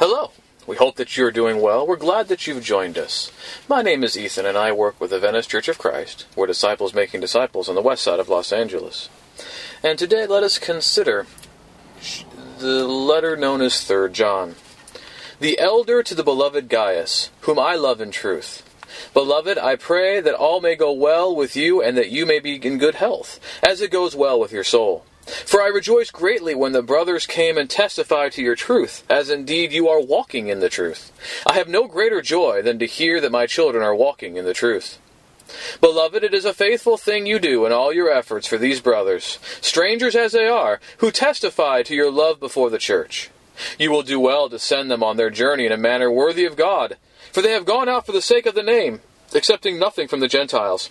Hello. We hope that you're doing well. We're glad that you've joined us. My name is Ethan, and I work with the Venice Church of Christ. We're disciples making disciples on the west side of Los Angeles. And today, let us consider the letter known as 3 John. The elder to the beloved Gaius, whom I love in truth. Beloved, I pray that all may go well with you and that you may be in good health, as it goes well with your soul. For I rejoiced greatly when the brothers came and testified to your truth, as indeed you are walking in the truth. I have no greater joy than to hear that my children are walking in the truth. Beloved, it is a faithful thing you do in all your efforts for these brothers, strangers as they are, who testify to your love before the church. You will do well to send them on their journey in a manner worthy of God, for they have gone out for the sake of the name, accepting nothing from the Gentiles.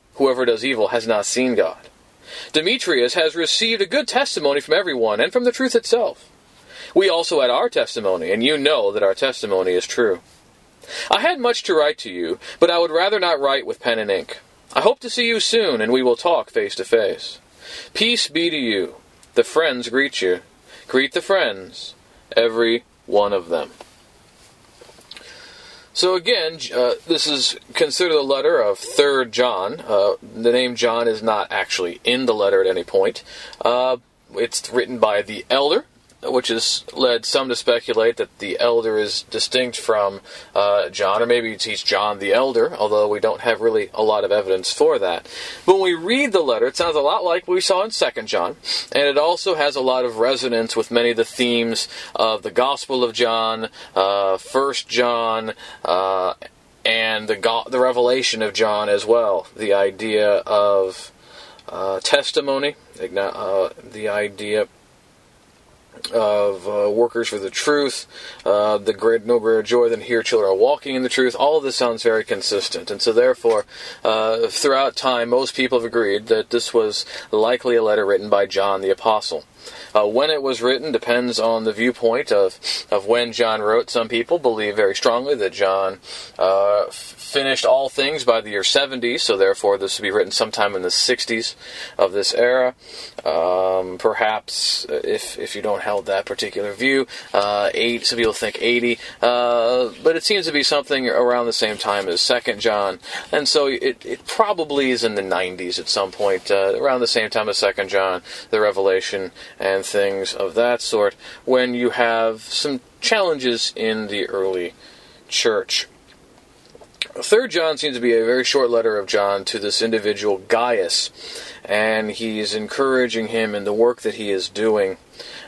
Whoever does evil has not seen God. Demetrius has received a good testimony from everyone and from the truth itself. We also had our testimony, and you know that our testimony is true. I had much to write to you, but I would rather not write with pen and ink. I hope to see you soon, and we will talk face to face. Peace be to you. The friends greet you. Greet the friends, every one of them. So again, uh, this is considered a letter of Third John. Uh, the name John is not actually in the letter at any point. Uh, it's written by the elder, which has led some to speculate that the elder is distinct from uh, John, or maybe he's John the elder, although we don't have really a lot of evidence for that. But when we read the letter, it sounds a lot like what we saw in Second John, and it also has a lot of resonance with many of the themes of the Gospel of John, uh, First John. Uh, and the go- the revelation of John as well, the idea of uh, testimony, uh, the idea of uh, workers for the truth, uh, the great no greater joy than hear children are walking in the truth. All of this sounds very consistent, and so therefore, uh, throughout time, most people have agreed that this was likely a letter written by John the Apostle. Uh, when it was written depends on the viewpoint of, of when John wrote. Some people believe very strongly that John uh, finished all things by the year 70, so therefore this would be written sometime in the 60s of this era. Um, perhaps, if, if you don't hold that particular view, uh, eight, some people think 80, uh, but it seems to be something around the same time as Second John, and so it, it probably is in the 90s at some point, uh, around the same time as Second John, the Revelation, and things of that sort, when you have some challenges in the early church. Third John seems to be a very short letter of John to this individual Gaius, and he's encouraging him in the work that he is doing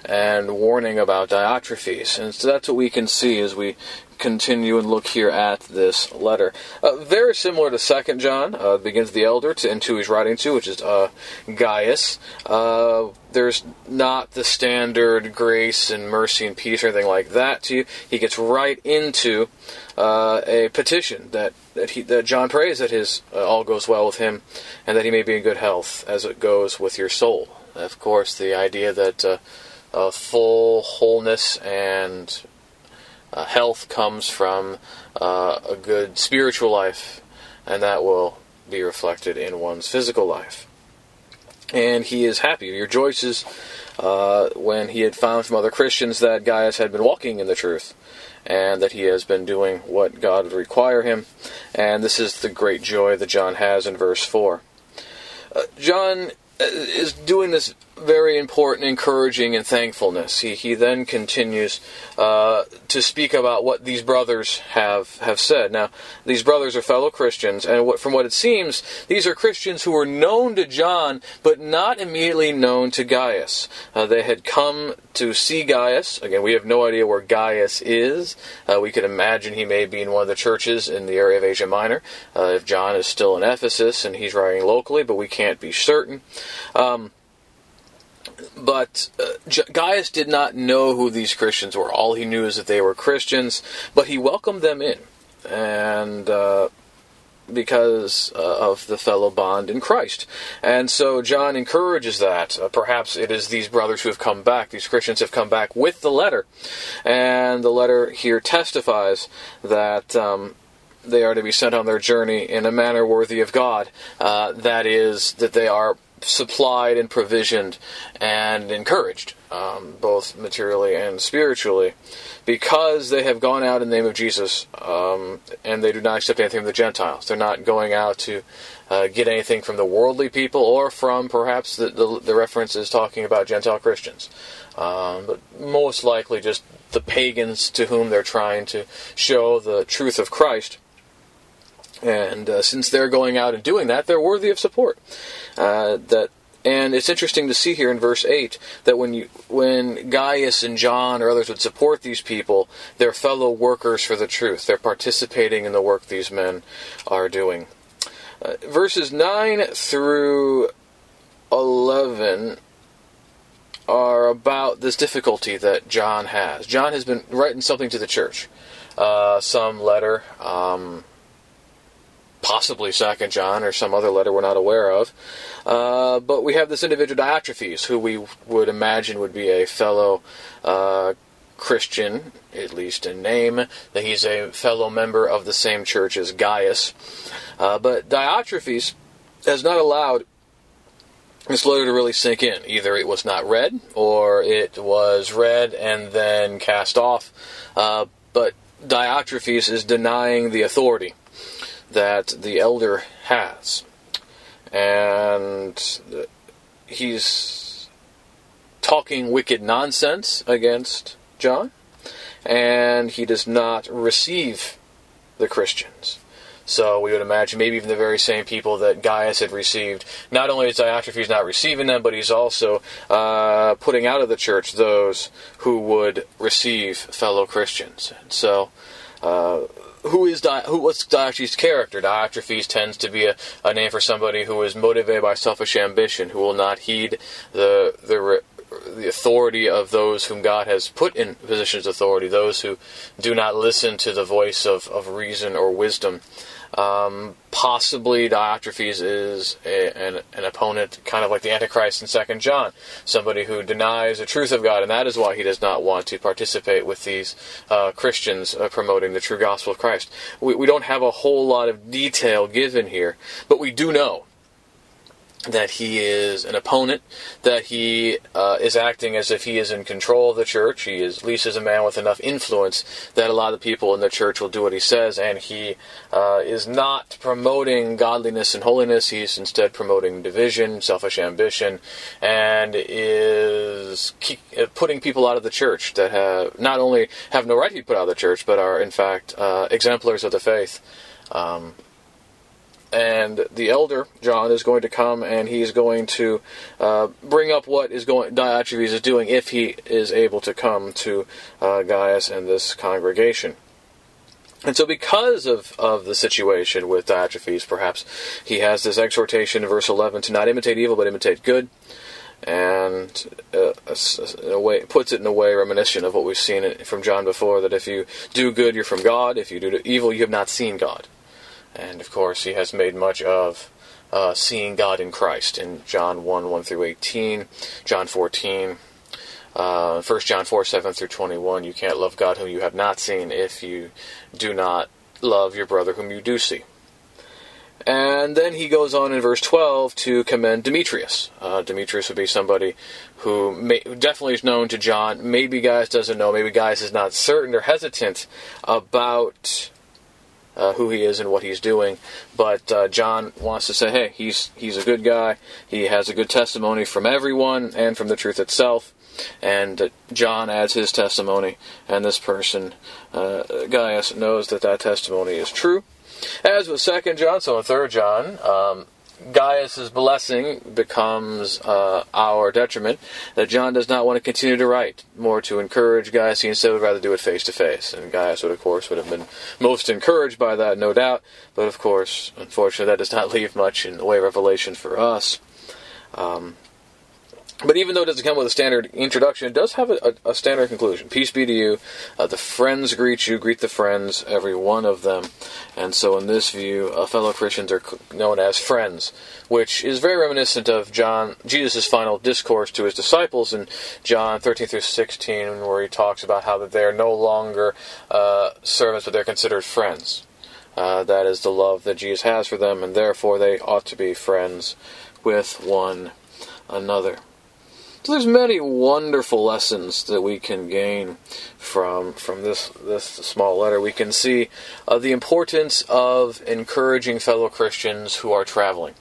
and warning about Diotrephes. And so that's what we can see as we continue and look here at this letter. Uh, very similar to Second John, uh, begins the elder to, and who he's writing to, which is uh, Gaius. Uh, there's not the standard grace and mercy and peace or anything like that to you. He gets right into uh, a petition that that, he, that John prays that his uh, all goes well with him, and that he may be in good health as it goes with your soul. Of course, the idea that full wholeness and uh, health comes from uh, a good spiritual life, and that will be reflected in one's physical life. And he is happy. He rejoices uh, when he had found from other Christians that Gaius had been walking in the truth and that he has been doing what God would require him. And this is the great joy that John has in verse 4. Uh, John uh, is doing this very important, encouraging, and thankfulness. He, he then continues uh, to speak about what these brothers have, have said. Now, these brothers are fellow Christians, and what, from what it seems, these are Christians who were known to John, but not immediately known to Gaius. Uh, they had come to see Gaius. Again, we have no idea where Gaius is. Uh, we could imagine he may be in one of the churches in the area of Asia Minor, uh, if John is still in Ephesus and he's writing locally, but we can't be certain. Um, But uh, Gaius did not know who these Christians were. All he knew is that they were Christians, but he welcomed them in. And uh, because uh, of the fellow bond in Christ. And so John encourages that. Uh, perhaps it is these brothers who have come back, these Christians have come back with the letter. And the letter here testifies that. Um, they are to be sent on their journey in a manner worthy of God. Uh, that is, that they are supplied and provisioned and encouraged, um, both materially and spiritually, because they have gone out in the name of Jesus um, and they do not accept anything from the Gentiles. They're not going out to uh, get anything from the worldly people or from perhaps the, the, the reference is talking about Gentile Christians. Um, but most likely just the pagans to whom they're trying to show the truth of Christ. And uh, since they're going out and doing that, they're worthy of support. Uh, that and it's interesting to see here in verse 8 that when you when Gaius and John or others would support these people, they're fellow workers for the truth. They're participating in the work these men are doing. Uh, verses 9 through 11 are about this difficulty that John has. John has been writing something to the church, uh, some letter. Um, possibly Second John or some other letter we're not aware of. Uh, but we have this individual Diotrephes, who we would imagine would be a fellow uh, Christian, at least in name, that he's a fellow member of the same church as Gaius. Uh, but Diotrephes has not allowed this letter to really sink in. Either it was not read, or it was read and then cast off. Uh, but Diotrephes is denying the authority that the elder has. And he's talking wicked nonsense against John, and he does not receive the Christians. So we would imagine maybe even the very same people that Gaius had received. Not only is Diotrephes not receiving them, but he's also uh, putting out of the church those who would receive fellow Christians. And so uh, who is Di- who? What's Diotrephes' character? Diotrephes tends to be a, a name for somebody who is motivated by selfish ambition, who will not heed the the the authority of those whom God has put in positions of authority, those who do not listen to the voice of, of reason or wisdom. Um, possibly Diotrephes is a, an, an, opponent, kind of like the Antichrist in Second John, somebody who denies the truth of God, and that is why he does not want to participate with these uh, Christians uh, promoting the true gospel of Christ. We, we don't have a whole lot of detail given here, but we do know that he is an opponent, that he uh, is acting as if he is in control of the church. He is, at least is a man with enough influence that a lot of people in the church will do what he says, and he uh, is not promoting godliness and holiness. He's instead promoting division, selfish ambition, and is uh, putting people out of the church that have not only have no right to be put out of the church, but are in fact uh, exemplars of the faith. Um, and the elder John is going to come and he's going to uh, bring up what is going Diotrephes is doing if he is able to come to uh, Gaius and this congregation. And so, because of, of the situation with Diotrephes, perhaps he has this exhortation in verse 11 to not imitate evil but imitate good, and uh, a way puts it in a way reminiscent of what we've seen from John before that if you do good, you're from God. If you do evil, you have not seen God. And of course, he has made much of uh, seeing God in Christ in John 1 1 through 18, John 14. Uh, 1 John 4 7 through 21, you can't love God whom you have not seen if you do not love your brother whom you do see. And then he goes on in verse 12 to commend Demetrius. Uh, Demetrius would be somebody who, may, who definitely is known to John. Maybe Gaius doesn't know. Maybe Gaius is not certain or hesitant about uh, who he is and what he's doing. But uh, John wants to say, hey, he's he's a good guy. He has a good testimony from everyone and from the truth itself. And uh, John adds his testimony, and this person, uh, Gaius, knows that that testimony is true. As with Second John, so in Third John, um, Gaius's blessing becomes uh, our detriment, that John does not want to continue to write, more to encourage Gaius. He instead would rather do it face to face. And Gaius would, of course, would have been most encouraged by that, no doubt. But of course, unfortunately, that does not leave much in the way of revelation for us. Um, but even though it doesn't come with a standard introduction, it does have a, a, a standard conclusion. Peace be to you. Uh, the friends greet you. Greet the friends, every one of them. And so, in this view, uh, fellow Christians are known as friends, which is very reminiscent of John Jesus' final discourse to his disciples in John 13 through 16, where he talks about how that they are no longer uh, servants, but they're considered friends. Uh, that is the love that Jesus has for them, and therefore they ought to be friends with one another. So there's many wonderful lessons that we can gain from from this this small letter. We can see uh, the importance of encouraging fellow Christians who are traveling.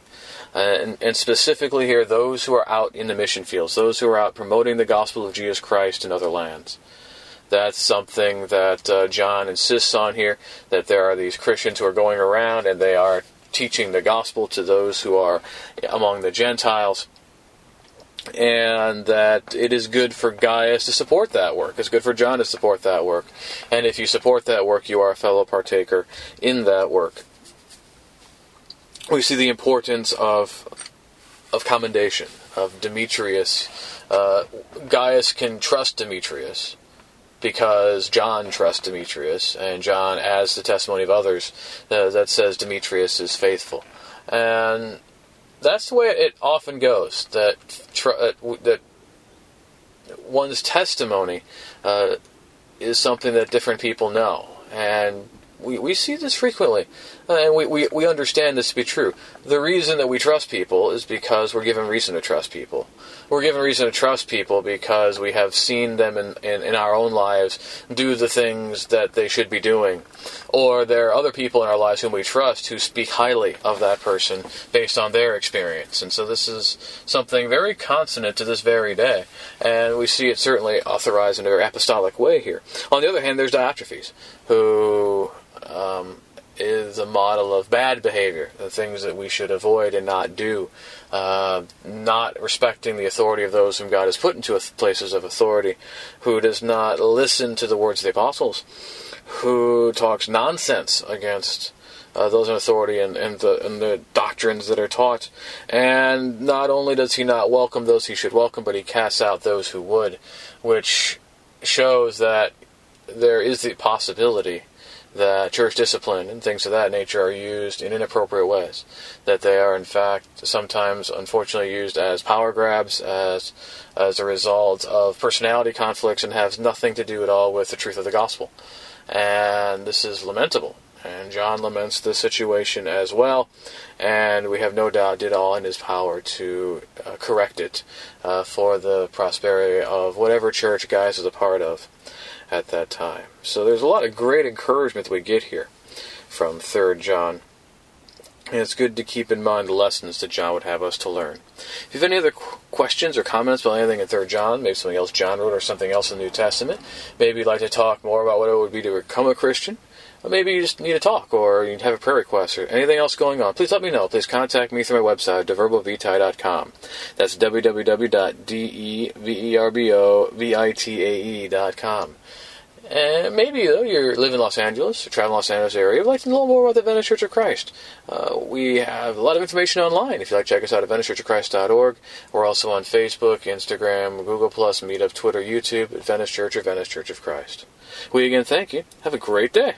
Uh, and, and, specifically here, those who are out in the mission fields, those who are out promoting the gospel of Jesus Christ in other lands. That's something that uh, John insists on here, that there are these Christians who are going around and they are teaching the gospel to those who are among the Gentiles and that it is good for Gaius to support that work. It's good for John to support that work. And if you support that work, you are a fellow partaker in that work. We see the importance of of commendation, of Demetrius. Uh, Gaius can trust Demetrius because John trusts Demetrius, and John adds the testimony of others uh, that says Demetrius is faithful. And that's the way it often goes. That uh, that one's testimony uh, is something that different people know, and we, we see this frequently, and we, we, we understand this to be true. The reason that we trust people is because we're given reason to trust people. We're given reason to trust people because we have seen them in, in, in our own lives do the things that they should be doing. Or there are other people in our lives whom we trust who speak highly of that person based on their experience. And so this is something very consonant to this very day. And we see it certainly authorized in a very apostolic way here. On the other hand, there's Diotrephes, who um, is a model of bad behavior, the things that we should avoid and not do. Uh, not respecting the authority of those whom God has put into places of authority, who does not listen to the words of the apostles, who talks nonsense against uh, those in authority and, and, the, and the doctrines that are taught. And not only does he not welcome those he should welcome, but he casts out those who would, which shows that there is the possibility that church discipline and things of that nature are used in inappropriate ways. That they are, in fact, sometimes unfortunately used as power grabs, as as a result of personality conflicts, and has nothing to do at all with the truth of the gospel. And this is lamentable. And John laments the situation as well, and we have no doubt did all in his power to uh, correct it uh, for the prosperity of whatever church Gaius is a part of at that time. So there's a lot of great encouragement that we get here from 3rd John. And it's good to keep in mind the lessons that John would have us to learn. If you have any other questions or comments about anything in 3rd John, maybe something else John wrote or something else in the New Testament, maybe you'd like to talk more about what it would be to become a Christian, maybe you just need to talk or you have a prayer request or anything else going on, please let me know. Please contact me through my website, deverbovitae.com. That's www.deverbovitae.com. And maybe though you live in Los Angeles or travel in Los Angeles area, you'd like to know more about the Venice Church of Christ. Uh, we have a lot of information online. If you'd like check us out at VeniceChurchofChrist.org. We're also on Facebook, Instagram, Google Plus, Meetup, Twitter, YouTube, Venice Church or Venice Church of Christ. We again thank you. Have a great day.